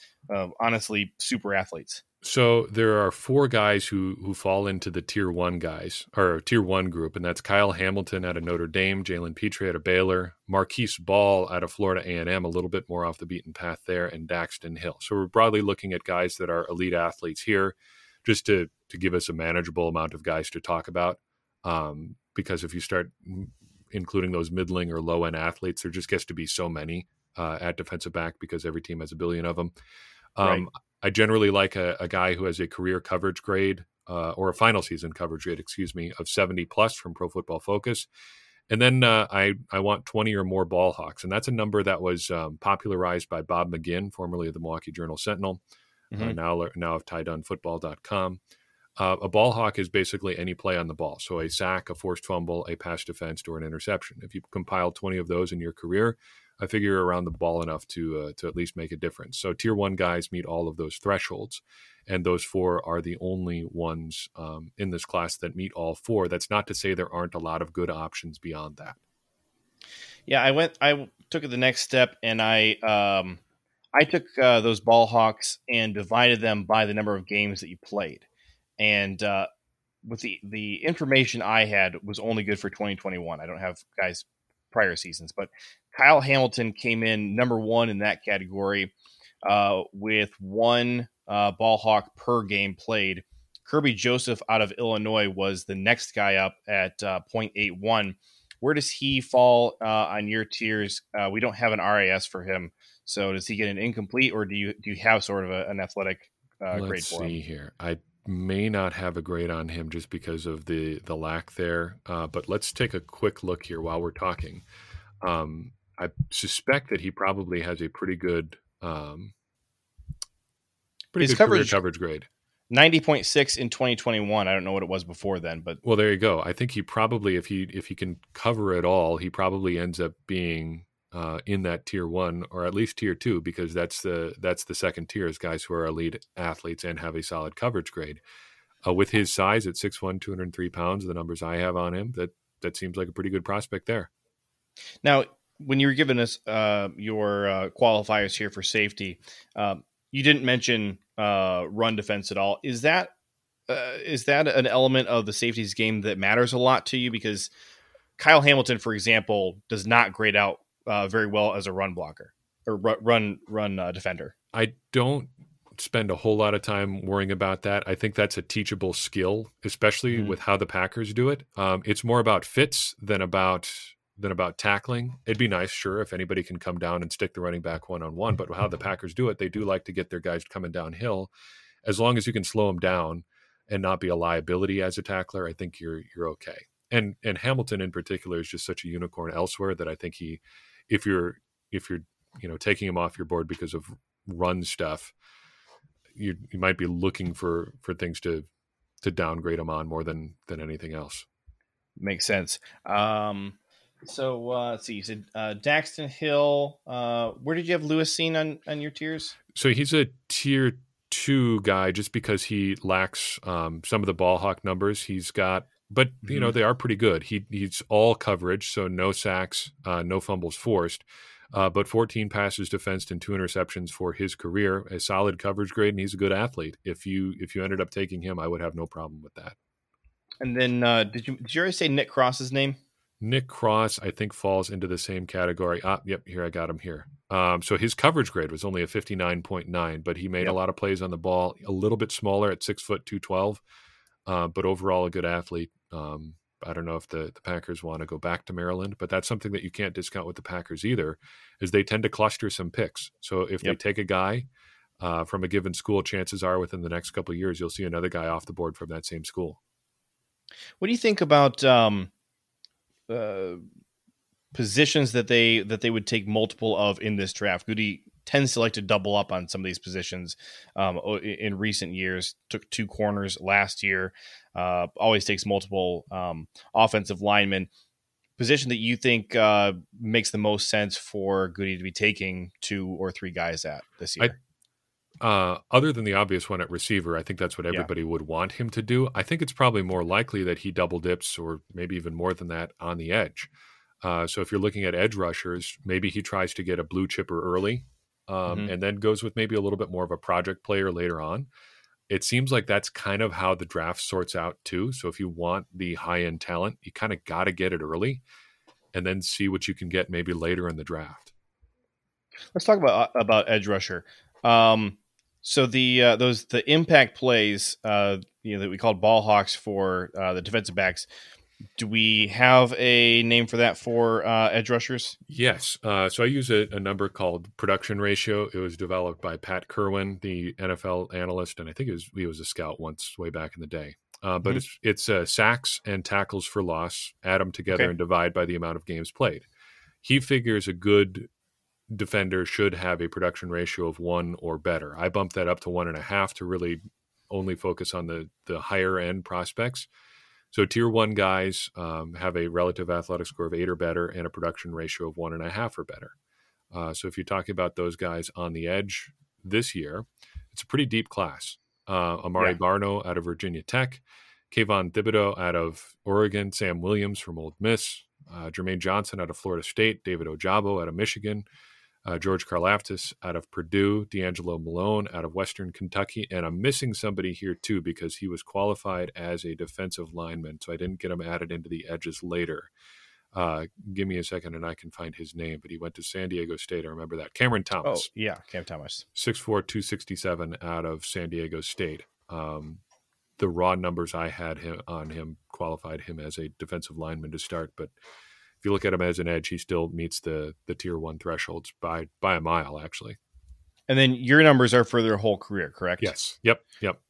[SPEAKER 1] honestly super athletes?
[SPEAKER 2] So there are four guys who who fall into the tier one guys or tier one group, and that's Kyle Hamilton out of Notre Dame, Jalen Pitre out of Baylor, Markquese Bell out of Florida A and M, a little bit more off the beaten path there, and Daxton Hill. So we're broadly looking at guys that are elite athletes here, just to to give us a manageable amount of guys to talk about. Um, because if you start including those middling or low end athletes, there just gets to be so many uh, at defensive back because every team has a billion of them. Um, right. I generally like a, a, guy who has a career coverage grade uh, or a final season coverage grade, excuse me, of 70 plus from Pro Football Focus. And then uh, I, I want 20 or more ball hawks. And that's a number that was um, popularized by Bob McGinn, formerly of the Milwaukee Journal Sentinel, uh, mm-hmm. uh, now, now of TieDoneFootball.com. Uh, a ball hawk is basically any play on the ball. So a sack, a forced fumble, a pass defense, or an interception. If you compile 20 of those in your career, I figure around the ball enough to uh, to at least make a difference. So tier one guys meet all of those thresholds, and those four are the only ones um, in this class that meet all four. That's not to say there aren't a lot of good options beyond that.
[SPEAKER 1] Yeah, I went. I took the next step, and I um, I took uh, those ball hawks and divided them by the number of games that you played, and uh, with the the information I had was only good for 2021. I don't have guys prior seasons, but Kyle Hamilton came in number one in that category uh, with one uh, ball hawk per game played. Kerby Joseph out of Illinois was the next guy up at uh, 0.81. Where does he fall uh, on your tiers? Uh, we don't have an RAS for him, so does he get an incomplete, or do you do you have sort of a, an athletic uh, grade for him?
[SPEAKER 2] see here. I may not have a grade on him just because of the the lack there, uh, but let's take a quick look here while we're talking. Um, I suspect that he probably has a pretty good, um, pretty
[SPEAKER 1] His
[SPEAKER 2] good
[SPEAKER 1] coverage-
[SPEAKER 2] coverage grade.
[SPEAKER 1] 90.6 in 2021. I don't know what it was before then, but
[SPEAKER 2] Well, there you go. I think he probably, if he if he can cover it all, he probably ends up being uh, in that tier one or at least tier two because that's the that's the second tier is guys who are elite athletes and have a solid coverage grade. Uh, with his size at 6'1", 203 pounds, the numbers I have on him, that that seems like a pretty good prospect there.
[SPEAKER 1] Now, when you were giving us uh, your uh, qualifiers here for safety, um, you didn't mention uh, run defense at all. Is that uh, is that an element of the safeties game that matters a lot to you? Because Kyle Hamilton, for example, does not grade out uh, very well as a run blocker or ru- run run uh, defender.
[SPEAKER 2] I don't spend a whole lot of time worrying about that. I think that's a teachable skill, especially
[SPEAKER 1] Mhm.
[SPEAKER 2] with how the Packers do it. Um, it's more about fits than about than about tackling. It'd be nice, sure, if anybody can come down and stick the running back one on one. But how the Packers do it, they do like to get their guys coming downhill. As long as you can slow them down and not be a liability as a tackler, I think you're you're okay. And and Hamilton in particular is just such a unicorn elsewhere that I think he, if you're if you're you know taking him off your board because of run stuff, you you might be looking for for things to to downgrade him on more than than anything else.
[SPEAKER 1] Makes sense. Um, so uh, let's see. You said uh, Daxton Hill. Uh, where did you have Lewis Cine on on your tiers?
[SPEAKER 2] So he's a tier two guy just because he lacks um, some of the ball hawk numbers. He's got, but you know they are pretty good. He he's all coverage, so no sacks, uh, no fumbles forced. Uh, but 14 passes defensed and two interceptions for his career, a solid coverage grade, and he's a good athlete. If you if you ended up taking him, I would have no problem with that.
[SPEAKER 1] And then uh, did you did you already say Nick Cross's name?
[SPEAKER 2] Nick Cross, I think, falls into the same category. Ah, yep, here I got him here. Um, so his coverage grade was only a fifty nine point nine, but he made
[SPEAKER 1] Yep.
[SPEAKER 2] a lot of plays on the ball. A little bit smaller at six foot two twelve, uh, but overall a good athlete. Um, I don't know if the, the Packers want to go back to Maryland, but that's something that you can't discount with the Packers either, is they tend to cluster some picks. So if they take a guy uh, from a given school, chances are within the next couple of years you'll see another guy off the board from that same school.
[SPEAKER 1] What do you think about um, uh, positions that they that they would take multiple of in this draft? Gutey tends to like to double up on some of these positions. Um, in recent years, took two corners last year. Uh, always takes multiple um, offensive linemen. Position that you think uh, makes the most sense for Gutey to be taking two or three guys at this
[SPEAKER 2] I-
[SPEAKER 1] year?
[SPEAKER 2] Uh, other than the obvious one at receiver, I think that's what
[SPEAKER 1] Yeah.
[SPEAKER 2] everybody would want him to do. I think it's probably more likely that he double dips, or maybe even more than that, on the edge. Uh, so if you're looking at edge rushers, maybe he tries to get a blue chipper early, um,
[SPEAKER 1] Mhm.
[SPEAKER 2] and then goes with maybe a little bit more of a project player later on. It seems like that's kind of how the draft sorts out too. So if you want the high end talent, you kind of got to get it early, and then see what you can get maybe later in the draft.
[SPEAKER 1] Let's talk about about edge rusher. Um, so the uh, those the impact plays, uh, you know, that we called ball hawks for uh, the defensive backs. Do we have a name for that for uh, edge rushers?
[SPEAKER 2] Yes. Uh, so I use a, a number called production ratio. It was developed by Pat Kirwan, the NFL analyst, and I think it was, he was a scout once way back in the day. Uh, but
[SPEAKER 1] Mhm.
[SPEAKER 2] it's it's uh, sacks and tackles for loss. Add them together
[SPEAKER 1] Okay.
[SPEAKER 2] and divide by the amount of games played. He figures a good defender should have a production ratio of one or better. I bumped that up to one and a half to really only focus on the the higher end prospects. So tier one guys um, have a relative athletic score of eight or better and a production ratio of one and a half or better. Uh, so if you're talking about those guys on the edge this year, it's a pretty deep class. Uh, Amari
[SPEAKER 1] Yeah.
[SPEAKER 2] Barno out of Virginia Tech, Kayvon Thibodeaux out of Oregon, Sam Williams from Ole Miss, uh, Jermaine Johnson out of Florida State, David Ojabo out of Michigan, uh, George Karlaftis out of Purdue, D'Angelo Malone out of Western Kentucky, and I'm missing somebody here too because he was qualified as a defensive lineman, so I didn't get him added into the edges later. Uh, give me a second and I can find his name, but he went to San Diego State. I remember that. Cameron Thomas.
[SPEAKER 1] Oh,
[SPEAKER 2] Thomas,
[SPEAKER 1] yeah, Cam Thomas.
[SPEAKER 2] 6'4", 267 out of San Diego State. Um, the raw numbers I had him, on him qualified him as a defensive lineman to start, but if you look at him as an edge, he still meets the the tier one thresholds by by a mile, actually.
[SPEAKER 1] And then your numbers are for their whole career, correct?
[SPEAKER 2] Yes. Yep. Yep.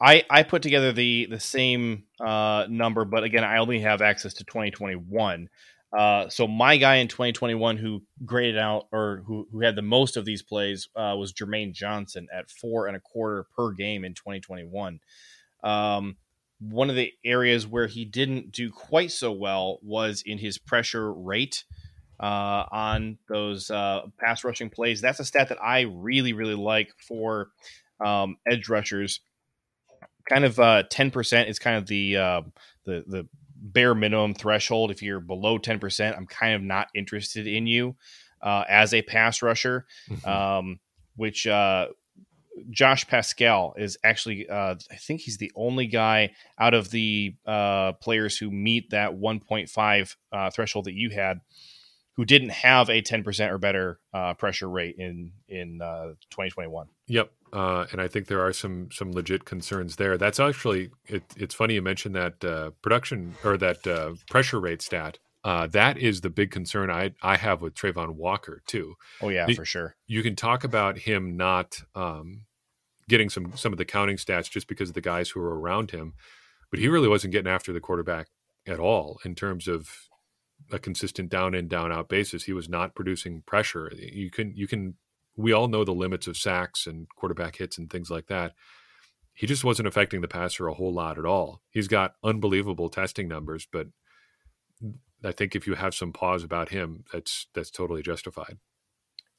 [SPEAKER 1] I, I put together the the same uh, number, but again, I only have access to 2021. Uh, so my guy in 2021 who graded out or who, who had the most of these plays uh, was Jermaine Johnson at four and a quarter per game in 2021. Um, one of the areas where he didn't do quite so well was in his pressure rate uh, on those uh, pass rushing plays. That's a stat that I really, really like for um, edge rushers. Kind of uh, ten percent is kind of the uh, the the bare minimum threshold. If you're below ten percent, I'm kind of not interested in you uh, as a pass rusher. Mm-hmm. Um, which uh, Josh Paschal is actually, uh, I think he's the only guy out of the uh, players who meet that 1.5 uh, threshold that you had who didn't have a 10% or better uh, pressure rate in in uh, 2021.
[SPEAKER 2] Yep, uh, and I think there are some some legit concerns there. That's actually it, it's funny you mentioned that production or that pressure rate stat. Uh, that is the big concern I I have with Travon Walker too.
[SPEAKER 1] Oh yeah,
[SPEAKER 2] the,
[SPEAKER 1] for sure.
[SPEAKER 2] You can talk about him not um, getting some some of the counting stats just because of the guys who were around him, but he really wasn't getting after the quarterback at all in terms of a consistent down in down out basis. He was not producing pressure. You can you can we all know the limits of sacks and quarterback hits and things like that. He just wasn't affecting the passer a whole lot at all. He's got unbelievable testing numbers, but I think if you have some pause about him, that's that's totally justified.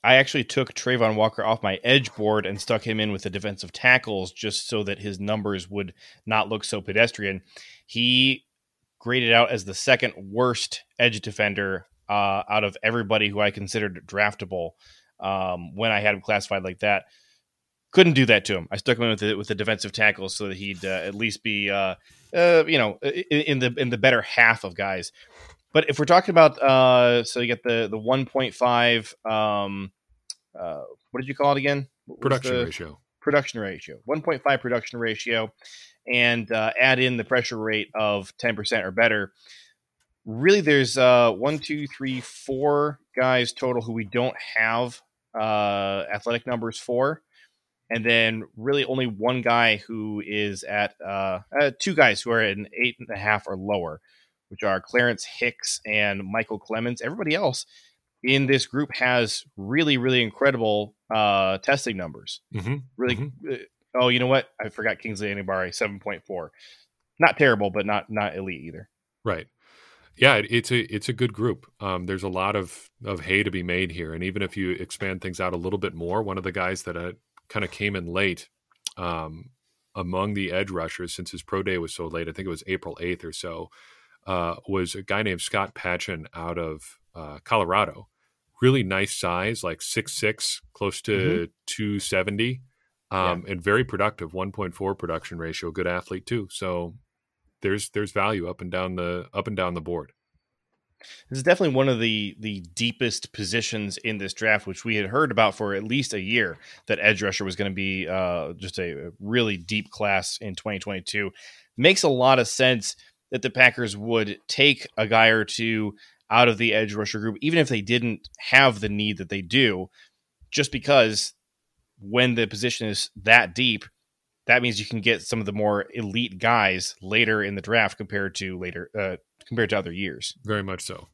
[SPEAKER 1] I actually took Travon Walker off my edge board and stuck him in with the defensive tackles just so that his numbers would not look so pedestrian. He graded out as the second worst edge defender uh, out of everybody who I considered draftable um, when I had him classified like that. Couldn't do that to him. I stuck him in with the, with the defensive tackles so that he'd uh, at least be, uh, uh you know, in, in, the in the better half of guys. But if we're talking about, uh, so you get the the one point five, um, uh, what did you call it again?
[SPEAKER 2] Production ratio.
[SPEAKER 1] Production ratio. One point five production ratio and uh, add in the pressure rate of 10% or better, really there's uh, one, two, three, four guys total who we don't have uh, athletic numbers for. And then really only one guy who is at uh, uh, two guys who are at an eight and a half or lower, which are Clarence Hicks and Michael Clemons. Everybody else in this group has really, really incredible uh, testing numbers. Mm-hmm. Really, mm-hmm. Uh, Oh, you know what? I forgot Kingsley Enagbare, seven point four. Not terrible, but not not elite either.
[SPEAKER 2] Right. Yeah, it's a it's a good group. Um, there's a lot of of hay to be made here, and even if you expand things out a little bit more, one of the guys that uh, kind of came in late um, among the edge rushers since his pro day was so late, I think it was April eighth or so, uh, was a guy named Scott Patchan out of uh, Colorado. Really nice size, like six six, close to mm-hmm. two seventy um, yeah. and very productive 1.4 production ratio good athlete too so there's there's value up and down the up and down the board
[SPEAKER 1] this is definitely one of the the deepest positions in this draft which we had heard about for at least a year that edge rusher was going to be uh, just a really deep class in 2022 makes a lot of sense that the packers would take a guy or two out of the edge rusher group even if they didn't have the need that they do just because when the position is that deep, that means you can get some of the more elite guys later in the draft compared to later uh, compared to other years.
[SPEAKER 2] Very much so.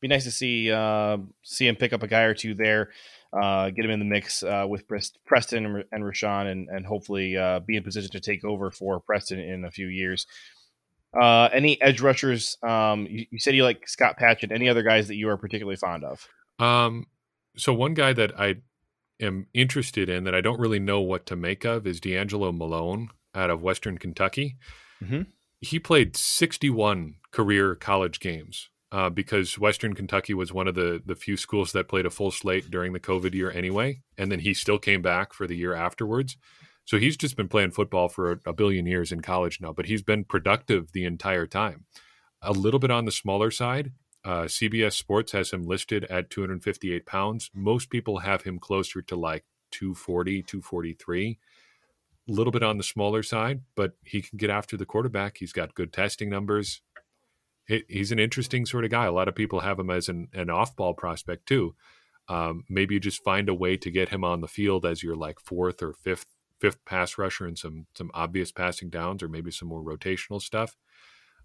[SPEAKER 1] Be nice to see uh, see him pick up a guy or two there, uh, get him in the mix uh, with Preston and Rashan, and and hopefully uh, be in position to take over for Preston in a few years. Uh, any edge rushers? Um, you, you, said you like Scott Patchan. Any other guys that you are particularly fond of?
[SPEAKER 2] Um, so one guy that I am interested in that I don't really know what to make of is D'Angelo Malone out of Western Kentucky. Mm-hmm. He played 61 career college games uh, because Western Kentucky was one of the the few schools that played a full slate during the COVID year anyway, and then he still came back for the year afterwards. So he's just been playing football for a, billion years in college now, but he's been productive the entire time. A little bit on the smaller side, uh, CBS Sports has him listed at 258 pounds. Most people have him closer to like 240, 243. A little bit on the smaller side, but he can get after the quarterback. He's got good testing numbers. he's an interesting sort of guy. A lot of people have him as an, an off ball prospect too. Um, maybe you just find a way to get him on the field as your like fourth or fifth fifth pass rusher and some some obvious passing downs or maybe some more rotational stuff.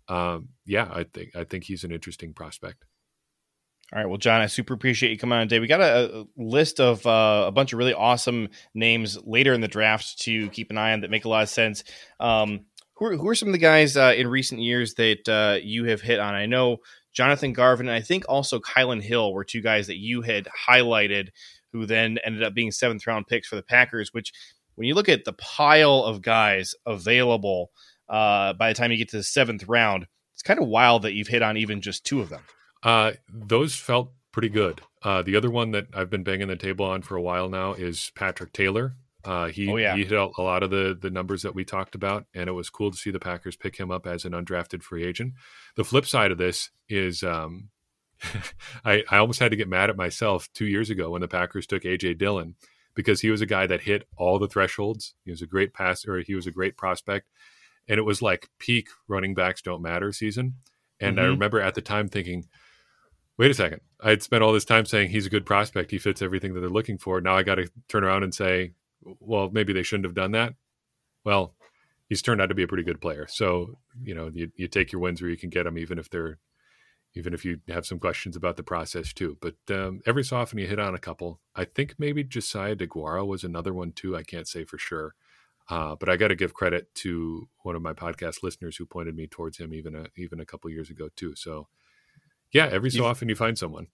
[SPEAKER 2] um, yeah, I think I think he's an interesting prospect.
[SPEAKER 1] All right, well, John, I super appreciate you coming on today. We got a, a list of uh, a bunch of really awesome names later in the draft to keep an eye on that make a lot of sense. Um, who, are, who are some of the guys uh, in recent years that uh, you have hit on? I know Jonathan Garvin, and I think also Kylin Hill were two guys that you had highlighted, who then ended up being seventh round picks for the Packers. Which, when you look at the pile of guys available uh, by the time you get to the seventh round, it's kind of wild that you've hit on even just two of them.
[SPEAKER 2] Uh, those felt pretty good. Uh, the other one that I've been banging the table on for a while now is Patrick Taylor. Uh, he
[SPEAKER 1] oh, yeah.
[SPEAKER 2] he hit a lot of the the numbers that we talked about, and it was cool to see the Packers pick him up as an undrafted free agent. The flip side of this is, um, [LAUGHS] I I almost had to get mad at myself two years ago when the Packers took AJ Dillon because he was a guy that hit all the thresholds. He was a great passer. He was a great prospect, and it was like peak running backs don't matter season. And mm-hmm. I remember at the time thinking, wait a second. I had spent all this time saying he's a good prospect. He fits everything that they're looking for. Now I got to turn around and say, well, maybe they shouldn't have done that. Well, he's turned out to be a pretty good player. So, you know, you, you take your wins where you can get them, even if they're, even if you have some questions about the process too. But um, every so often you hit on a couple. I think maybe Josiah DeGuara was another one too. I can't say for sure. Uh, but I got to give credit to one of my podcast listeners who pointed me towards him even a, even a couple years ago too. So yeah, every so you've, often you find someone.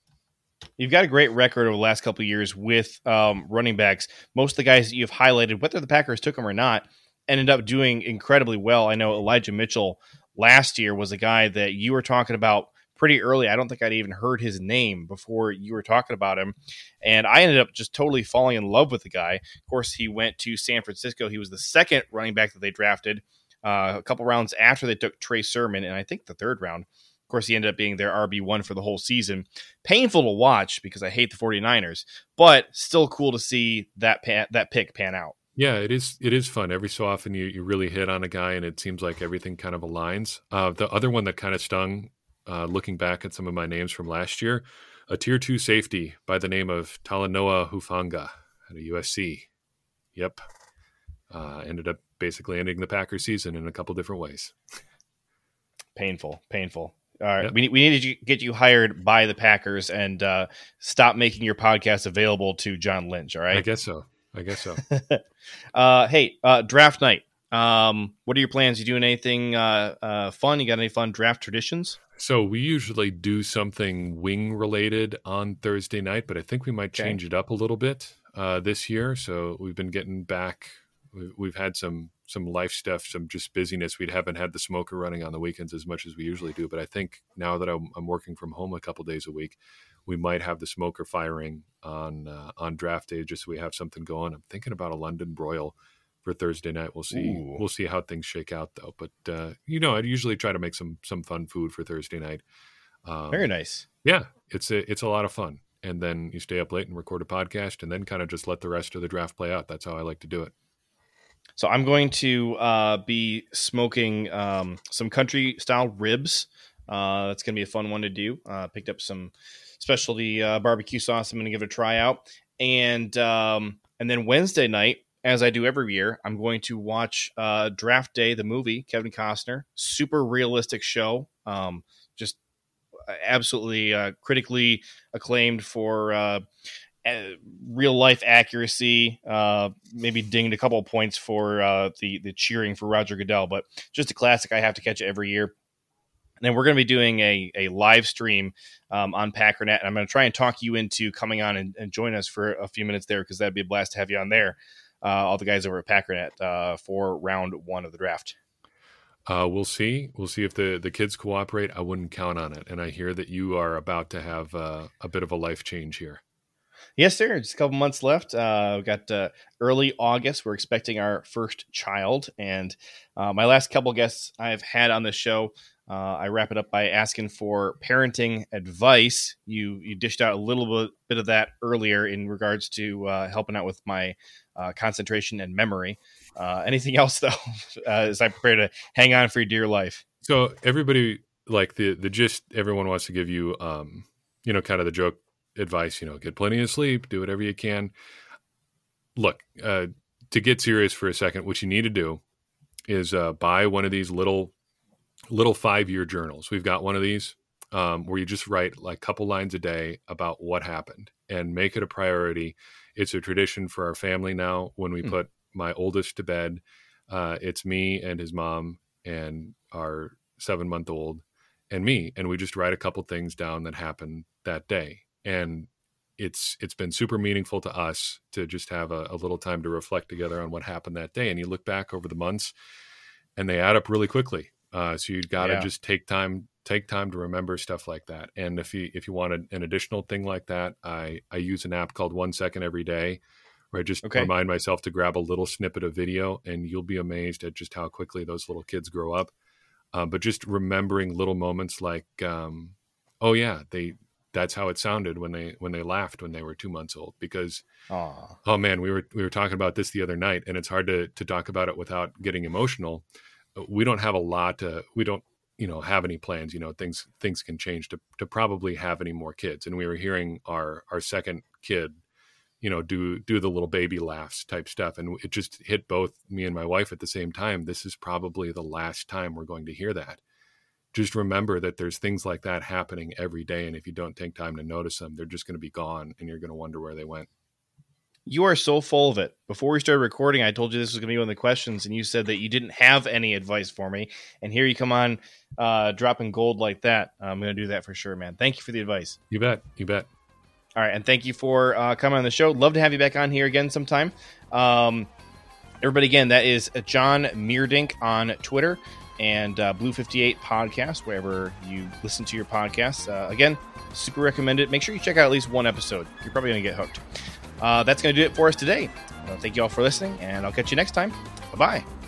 [SPEAKER 1] You've got a great record over the last couple years with um, running backs. Most of the guys that you've highlighted, whether the Packers took them or not, ended up doing incredibly well. I know Elijah Mitchell last year was a guy that you were talking about pretty early. I don't think I'd even heard his name before you were talking about him. And I ended up just totally falling in love with the guy. Of course, he went to San Francisco. He was the second running back that they drafted uh, a couple rounds after they took Trey Sermon, and I think the third round Of course, he ended up being their RB1 for the whole season. Painful to watch because I hate the 49ers, but still cool to see that pan, that pick pan out.
[SPEAKER 2] Yeah, it is. It is fun. Every so often, you, you really hit on a guy, and it seems like everything kind of aligns. Uh, the other one that kind of stung, uh, looking back at some of my names from last year, a tier two safety by the name of Talanoa Hufanga at a USC. Yep, uh, ended up basically ending the Packers season in a couple different ways.
[SPEAKER 1] Painful, painful. All right, yep. we we need to get you hired by the Packers and uh, stop making your podcast available to John Lynch. All right, I
[SPEAKER 2] guess so. I guess so. [LAUGHS]
[SPEAKER 1] uh, hey, uh, draft night. Um, what are your plans? You doing anything uh, uh, fun? You got any fun draft traditions?
[SPEAKER 2] So we usually do something wing related on Thursday night, but I think we might change it up a little bit uh, this year. So we've been getting back. We've had some some life stuff, some just busyness. We haven't had the smoker running on the weekends as much as we usually do. But I think now that I'm, I'm working from home a couple days a week, we might have the smoker firing on uh, on draft day just so we have something going. I'm thinking about a London broil for Thursday night. We'll see. Ooh. We'll see how things shake out though. But uh, you know, I usually try to make some some fun food for Thursday night.
[SPEAKER 1] Um, Very nice.
[SPEAKER 2] Yeah, it's a it's a lot of fun. And then you stay up late and record a podcast, and then kind of just let the rest of the draft play out. That's how I like to do it.
[SPEAKER 1] So I'm going to uh, be smoking um, some country style ribs. Uh, that's going to be a fun one to do. Uh, picked up some specialty uh, barbecue sauce. I'm going to give it a try out, and um, and then Wednesday night, as I do every year, I'm going to watch uh, Draft Day, the movie. Kevin Costner, super realistic show. Um, just absolutely uh, critically acclaimed for real life accuracy. Uh, maybe dinged a couple of points for uh, the the cheering for Roger Goodell, but just a classic. I have to catch it every year. And then we're going to be doing a, a live stream um, on Packernet, and I'm going to try and talk you into coming on and, and join us for a few minutes there because that'd be a blast to have you on there. Uh, all the guys over at Packernet uh, for round one of the draft.
[SPEAKER 2] Uh, we'll see. We'll see if the, the kids cooperate. I wouldn't count on it. And I hear that you are about to have uh, a bit of a life change here.
[SPEAKER 1] Yes, sir. Just a couple months left. Uh, we've got uh, early August. We're expecting our first child. And uh, my last couple guests I've had on the show, uh, I wrap it up by asking for parenting advice. You you dished out a little bit, bit of that earlier in regards to uh, helping out with my uh, concentration and memory. anything [LAUGHS] else, though, as I prepare to hang on for your dear life?
[SPEAKER 2] So everybody, like the the gist, everyone wants to give you, um, you know, kind of the joke advice, you know, get plenty of sleep, do whatever you can. Look, uh, to get serious for a second, what you need to do is uh, buy one of these little little five year journals. We've got one of these um, where you just write like a couple lines a day about what happened and make it a priority. It's a tradition for our family now. When we mm. put my oldest to bed, uh, it's me and his mom and our seven month old and me, and we just write a couple things down that happened that day. And it's it's been super meaningful to us to just have a, a little time to reflect together on what happened that day. And you look back over the months, and they add up really quickly. Uh, so you've got to yeah. just take time take time to remember stuff like that. And if you if you want an additional thing like that, I I use an app called One Second Every Day, where I just okay. remind myself to grab a little snippet of video, and you'll be amazed at just how quickly those little kids grow up. Um, but just remembering little moments like, um, oh yeah, they that's how it sounded when they when they laughed when they were two months old. Because Aww. oh man, we were we were talking about this the other night, and it's hard to to talk about it without getting emotional we don't have a lot to we don't you know have any plans you know things things can change to to probably have any more kids. And we were hearing our our second kid you know do do the little baby laughs type stuff. And it just hit both me and my wife at the same time. This is probably the last time we're going to hear that. Just remember that there's things like that happening every day. And if you don't take time to notice them they're just going to be gone and you're going to wonder where they went
[SPEAKER 1] you are so full of it. Before we started recording, I told you this was going to be one of the questions, and you said that you didn't have any advice for me. And here you come on, uh, dropping gold like that. I'm going to do that for sure, man. Thank you for the advice.
[SPEAKER 2] You bet. You bet.
[SPEAKER 1] All right, and thank you for uh, coming on the show. Love to have you back on here again sometime. Um, everybody, again, that is John Meerdink on Twitter and uh, Blue 58 podcast, wherever you listen to your podcasts. Uh, again, super recommend it. Make sure you check out at least one episode. You're probably going to get hooked uh, that's going to do it for us today. Uh, thank you all for listening, and I'll catch you next time. Bye bye.